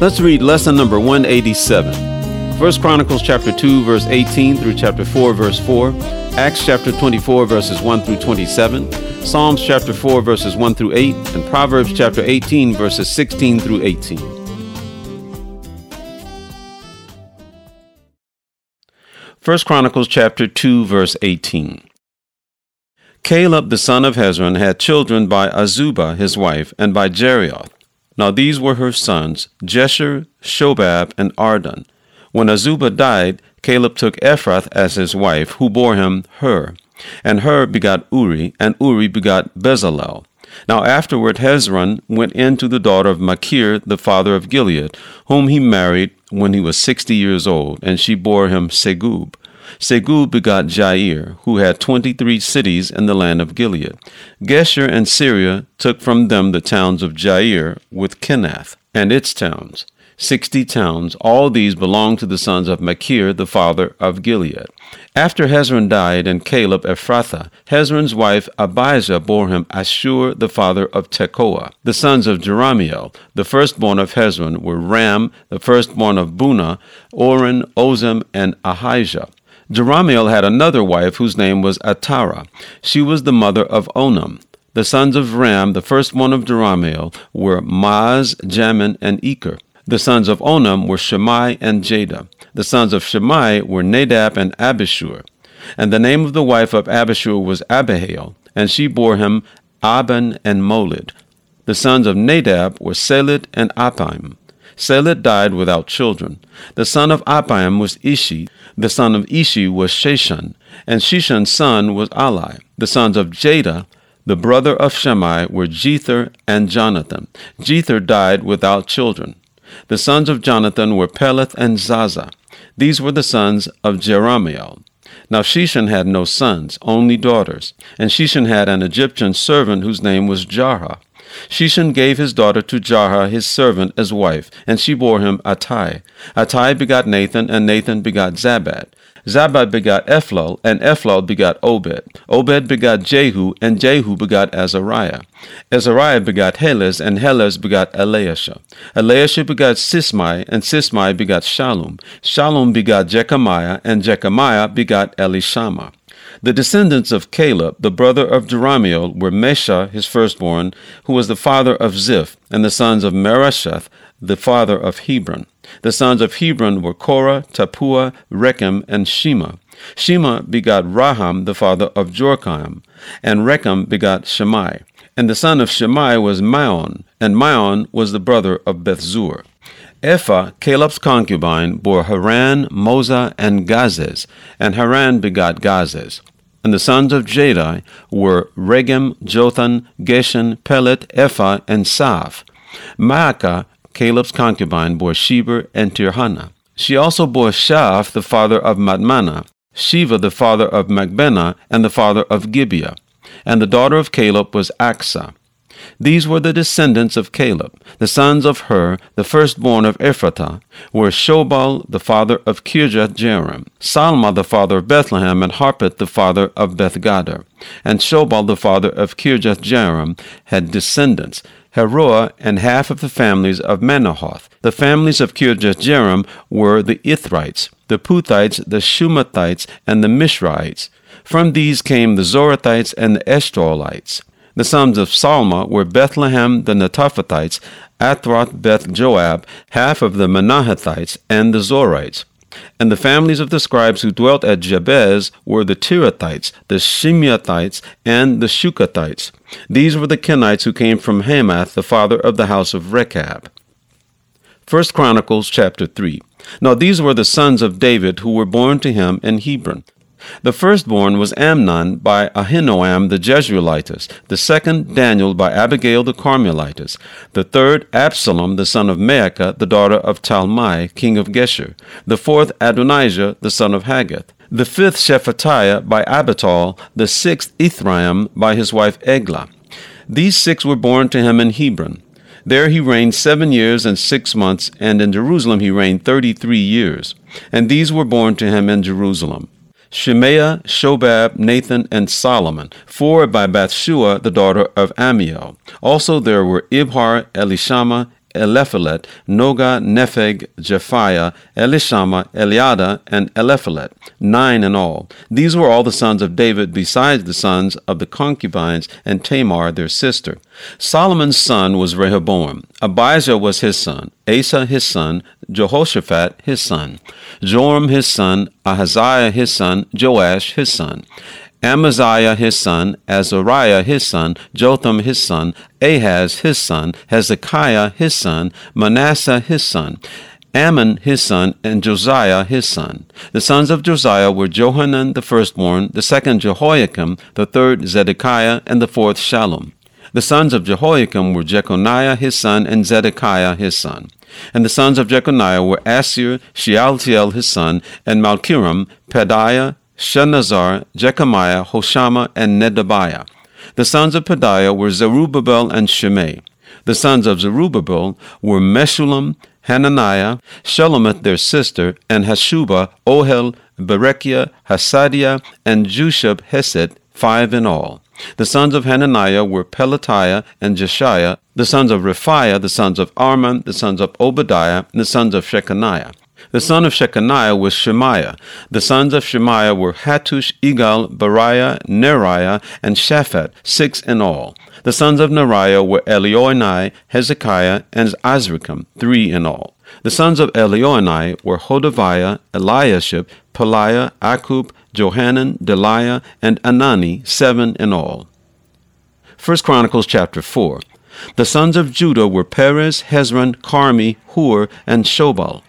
Let's read lesson number 187. First Chronicles chapter 2 verse 18 through chapter 4 verse 4, Acts chapter 24 verses 1 through 27, Psalms chapter 4 verses 1 through 8, and Proverbs chapter 18 verses 16 through 18. First Chronicles chapter 2 verse 18. Caleb the son of Hezron had children by Azubah his wife and by Jerioth. Now these were her sons, Jesher, Shobab, and Ardon. When Azubah died, Caleb took Ephrath as his wife, who bore him Hur. And Hur begot Uri, and Uri begot Bezalel. Now afterward Hezron went in to the daughter of Machir, the father of Gilead, whom he married when he was sixty years old, and she bore him Segub. Segub begot Jair, who had twenty three cities in the land of Gilead. Geshur and Syria took from them the towns of Jair with Kenath and its towns. Sixty towns, all these belonged to the sons of Machir, the father of Gilead. After Hezron died and Caleb Ephrathah, Hezron's wife Abijah bore him Ashhur, the father of Tekoa. The sons of Jerahmeel, the firstborn of Hezron, were Ram, the firstborn of Bunah, Oren, Ozem, and Ahijah. Jerahmeel had another wife whose name was Atarah. She was the mother of Onam. The sons of Ram, the firstborn of Jerahmeel, were Maaz, Jamin, and Eker. The sons of Onam were Shammai and Jada. The sons of Shammai were Nadab and Abishur. And the name of the wife of Abishur was Abihail, and she bore him Ahban and Molid. The sons of Nadab were Seled and Appaim. Seled died without children. The son of Appaim was Ishi. The son of Ishi was Sheshan, and Sheshan's son was Ahlai. The sons of Jada, the brother of Shammai, were Jether and Jonathan. Jether died without children. The sons of Jonathan were Peleth and Zaza. These were the sons of Jerahmeel. Now Sheshan had no sons, only daughters, and Sheshan had an Egyptian servant whose name was Jarha. Sheshan gave his daughter to Jarha his servant as wife, and she bore him Attai. Attai begot Nathan, and Nathan begot Zabad. Zabad begot Ephlal, and Ephlal begot Obed. Obed begot Jehu, and Jehu begot Azariah. Azariah begot Helez, and Helez begot Eleasah. Eleasah begot Sismai, and Sismai begot Shallum. Shalom begot Jekamiah, and Jekamiah begot Elishama. The descendants of Caleb, the brother of Jerahmeel, were Mesha, his firstborn, who was the father of Ziph, and the sons of Mareshah, the father of Hebron. The sons of Hebron were Korah, Tappuah, Rekem, and Shema. Shema begot Raham, the father of Jorkoam, and Rekem begot Shammai. And the son of Shammai was Maon, and Maon was the brother of Bethzur. Ephah, Caleb's concubine, bore Haran, Moza, and Gazez, and Haran begot Gazez. And the sons of Jahdai were Regem, Jotham, Geshan, Pelet, Ephah, and Shaaph. Maacah Caleb's concubine, bore Sheber and Tirhanah. She also bore Shaaph, the father of Madmannah, Sheva, the father of Machbenah, and the father of Gibeah. And the daughter of Caleb was Achsah. These were the descendants of Caleb. The sons of Hur, the firstborn of Ephrathah, were Shobal, the father of Kirjath Jearim, Salma, the father of Bethlehem, and Hareph, the father of Bethgader. And Shobal, the father of Kirjath Jearim, had descendants. Haroeh, and half of the families of Manuhoth. The families of Kirjath were the Ithrites, the Puthites, the Shumathites, and the Mishraites. From these came the Zorathites and the Eshtaolites. The sons of Salma were Bethlehem, the Netophathites, Atroth Beth Joab, half of the Manahethites, and the Zorites. And the families of the scribes who dwelt at Jabez were the Tirathites, the Shimeathites, and the Suchathites. These were the Kenites who came from Hammath, the father of the house of Rechab. First Chronicles chapter 3. Now these were the sons of David who were born to him in Hebron. The firstborn was Amnon by Ahinoam the Jezreelitess, the second Daniel by Abigail the Carmelitess, the third Absalom the son of Maacah, the daughter of Talmai, king of Geshur, the fourth Adonijah the son of Haggith, the fifth Shephatiah by Abital, the sixth Ithream by his wife Eglah. These six were born to him in Hebron. There he reigned seven years and six months, and in Jerusalem he reigned thirty three years. And these were born to him in Jerusalem. Shemaiah, Shobab, Nathan, and Solomon, four by Bathshua, the daughter of Ammiel. Also there were Ibhar, Elishama, Eliphelet, Nogah, Nepheg, Japhia, Elishama, Eliada, and Eliphelet, nine in all. These were all the sons of David, besides the sons of the concubines and Tamar their sister. Solomon's son was Rehoboam. Abijah was his son, Asa his son, Jehoshaphat his son, Joram his son, Ahaziah his son, Joash his son. Amaziah his son, Azariah his son, Jotham his son, Ahaz his son, Hezekiah his son, Manasseh his son, Amon his son, and Josiah his son. The sons of Josiah were Johanan the firstborn, the second Jehoiakim, the third Zedekiah, and the fourth Shallum. The sons of Jehoiakim were Jeconiah his son, and Zedekiah his son. And the sons of Jeconiah were Assir, Shealtiel his son, and Malchiram, Pedaiah, Shenazzar, Jecamiah, Hoshama, and Nedabiah. The sons of Pedaiah were Zerubbabel and Shimei. The sons of Zerubbabel were Meshullam, Hananiah, Shelomith their sister, and Hashubah, Ohel, Berechiah, Hasadiah, and Jushab Hesed, five in all. The sons of Hananiah were Pelatiah and Jeshaiah, the sons of Rephaiah, the sons of Arnan, the sons of Obadiah, and the sons of Shechaniah. The son of Shechaniah was Shemaiah. The sons of Shemaiah were Hattush, Igal, Bariah, Neariah, and Shaphat, six in all. The sons of Neariah were Elioenai, Hezekiah, and Azrikam, three in all. The sons of Elioenai were Hodaviah, Eliashib, Pelaiah, Akkub, Johanan, Delaiah, and Anani, seven in all. 1 Chronicles chapter 4. The sons of Judah were Perez, Hezron, Carmi, Hur, and Shobal.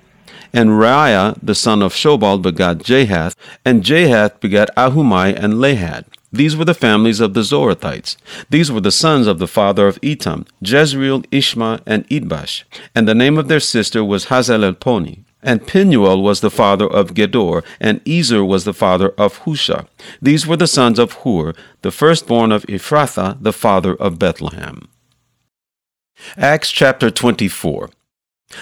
And Reaiah, the son of Shobal, begat Jahath, and Jahath begat Ahumai and Lahad. These were the families of the Zorathites. These were the sons of the father of Etam, Jezreel, Ishma, and Idbash. And the name of their sister was Hazelelponi. And Penuel was the father of Gedor, and Ezer was the father of Hushah. These were the sons of Hur, the firstborn of Ephrathah, the father of Bethlehem. Acts chapter 24.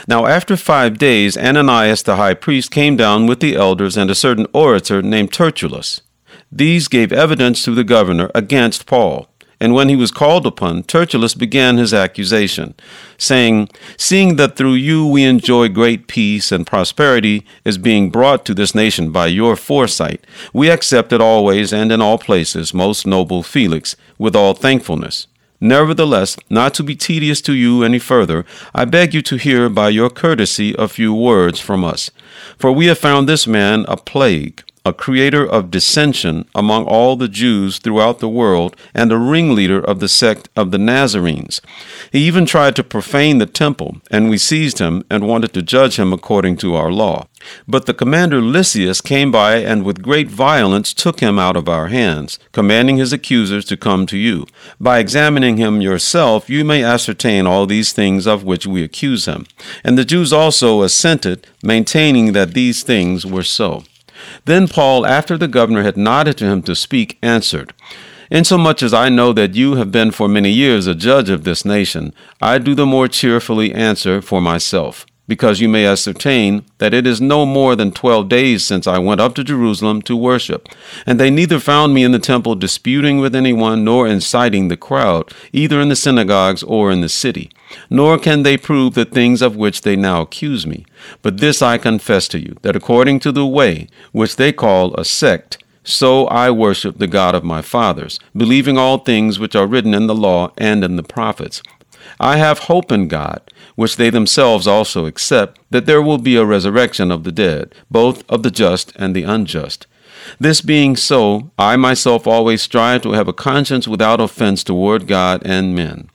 Now after five days, Ananias the high priest came down with the elders and a certain orator named Tertullus. These gave evidence to the governor against Paul. And when he was called upon, Tertullus began his accusation, saying, Seeing that through you we enjoy great peace and prosperity is being brought to this nation by your foresight, we accept it always and in all places, most noble Felix, with all thankfulness. Nevertheless, not to be tedious to you any further, I beg you to hear by your courtesy a few words from us. For we have found this man a plague, a creator of dissension among all the Jews throughout the world, and a ringleader of the sect of the Nazarenes. He even tried to profane the temple, and we seized him and wanted to judge him according to our law. But the commander Lysias came by and with great violence took him out of our hands, commanding his accusers to come to you. By examining him yourself, you may ascertain all these things of which we accuse him. And the Jews also assented, maintaining that these things were so. Then Paul, after the governor had nodded to him to speak, answered, Insomuch as I know that you have been for many years a judge of this nation, I do the more cheerfully answer for myself because you may ascertain that it is no more than twelve days since I went up to Jerusalem to worship. And they neither found me in the temple disputing with anyone, nor inciting the crowd, either in the synagogues or in the city. Nor can they prove the things of which they now accuse me. But this I confess to you, that according to the way, which they call a sect, so I worship the God of my fathers, believing all things which are written in the law and in the prophets I have hope in God, which they themselves also accept, that there will be a resurrection of the dead, both of the just and the unjust. This being so, I myself always strive to have a conscience without offense toward God and men.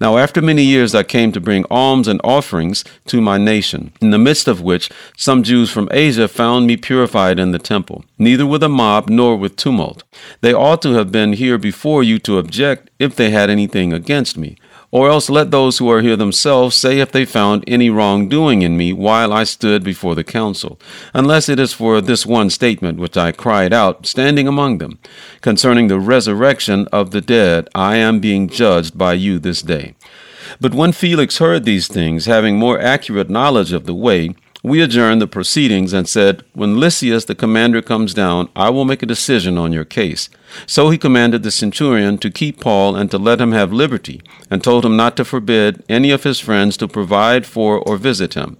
Now, after many years, I came to bring alms and offerings to my nation, in the midst of which some Jews from Asia found me purified in the temple, neither with a mob nor with tumult. They ought to have been here before you to object if they had anything against me. Or else let those who are here themselves say if they found any wrongdoing in me while I stood before the council, unless it is for this one statement which I cried out, standing among them, concerning the resurrection of the dead, I am being judged by you this day. But when Felix heard these things, having more accurate knowledge of the way, we adjourned the proceedings and said, When Lysias the commander comes down, I will make a decision on your case. So he commanded the centurion to keep Paul and to let him have liberty, and told him not to forbid any of his friends to provide for or visit him.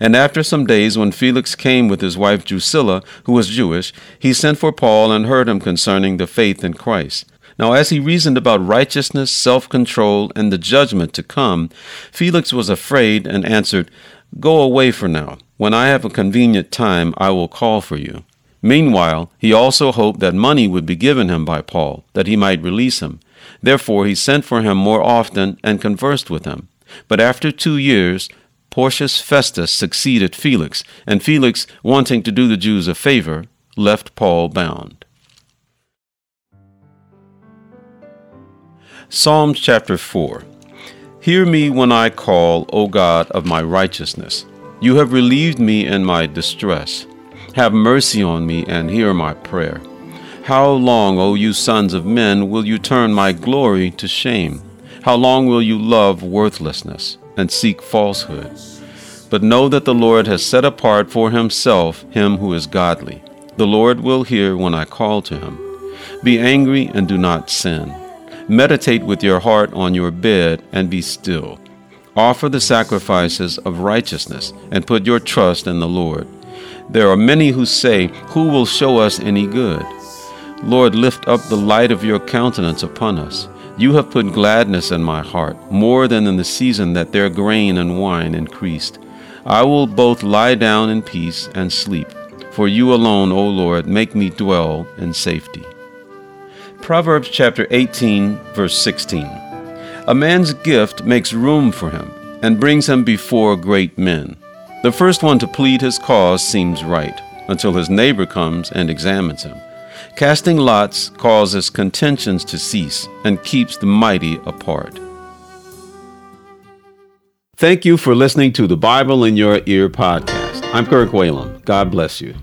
And after some days, when Felix came with his wife Drusilla, who was Jewish, he sent for Paul and heard him concerning the faith in Christ. Now, as he reasoned about righteousness, self control, and the judgment to come, Felix was afraid and answered, Go away for now. When I have a convenient time, I will call for you. Meanwhile, he also hoped that money would be given him by Paul, that he might release him. Therefore, he sent for him more often and conversed with him. But after two years, Porcius Festus succeeded Felix, and Felix, wanting to do the Jews a favor, left Paul bound. Psalms chapter 4 Hear me when I call, O God of my righteousness. You have relieved me in my distress. Have mercy on me and hear my prayer. How long, O you sons of men, will you turn my glory to shame? How long will you love worthlessness and seek falsehood? But know that the Lord has set apart for himself him who is godly. The Lord will hear when I call to him. Be angry and do not sin. Meditate with your heart on your bed and be still. Offer the sacrifices of righteousness and put your trust in the Lord. There are many who say, Who will show us any good? Lord, lift up the light of your countenance upon us. You have put gladness in my heart, more than in the season that their grain and wine increased. I will both lie down in peace and sleep, for you alone, O Lord, make me dwell in safety. Proverbs chapter 18, verse 16. A man's gift makes room for him and brings him before great men. The first one to plead his cause seems right until his neighbor comes and examines him. Casting lots causes contentions to cease and keeps the mighty apart. Thank you for listening to the Bible in Your Ear podcast. I'm Kirk Whalum. God bless you.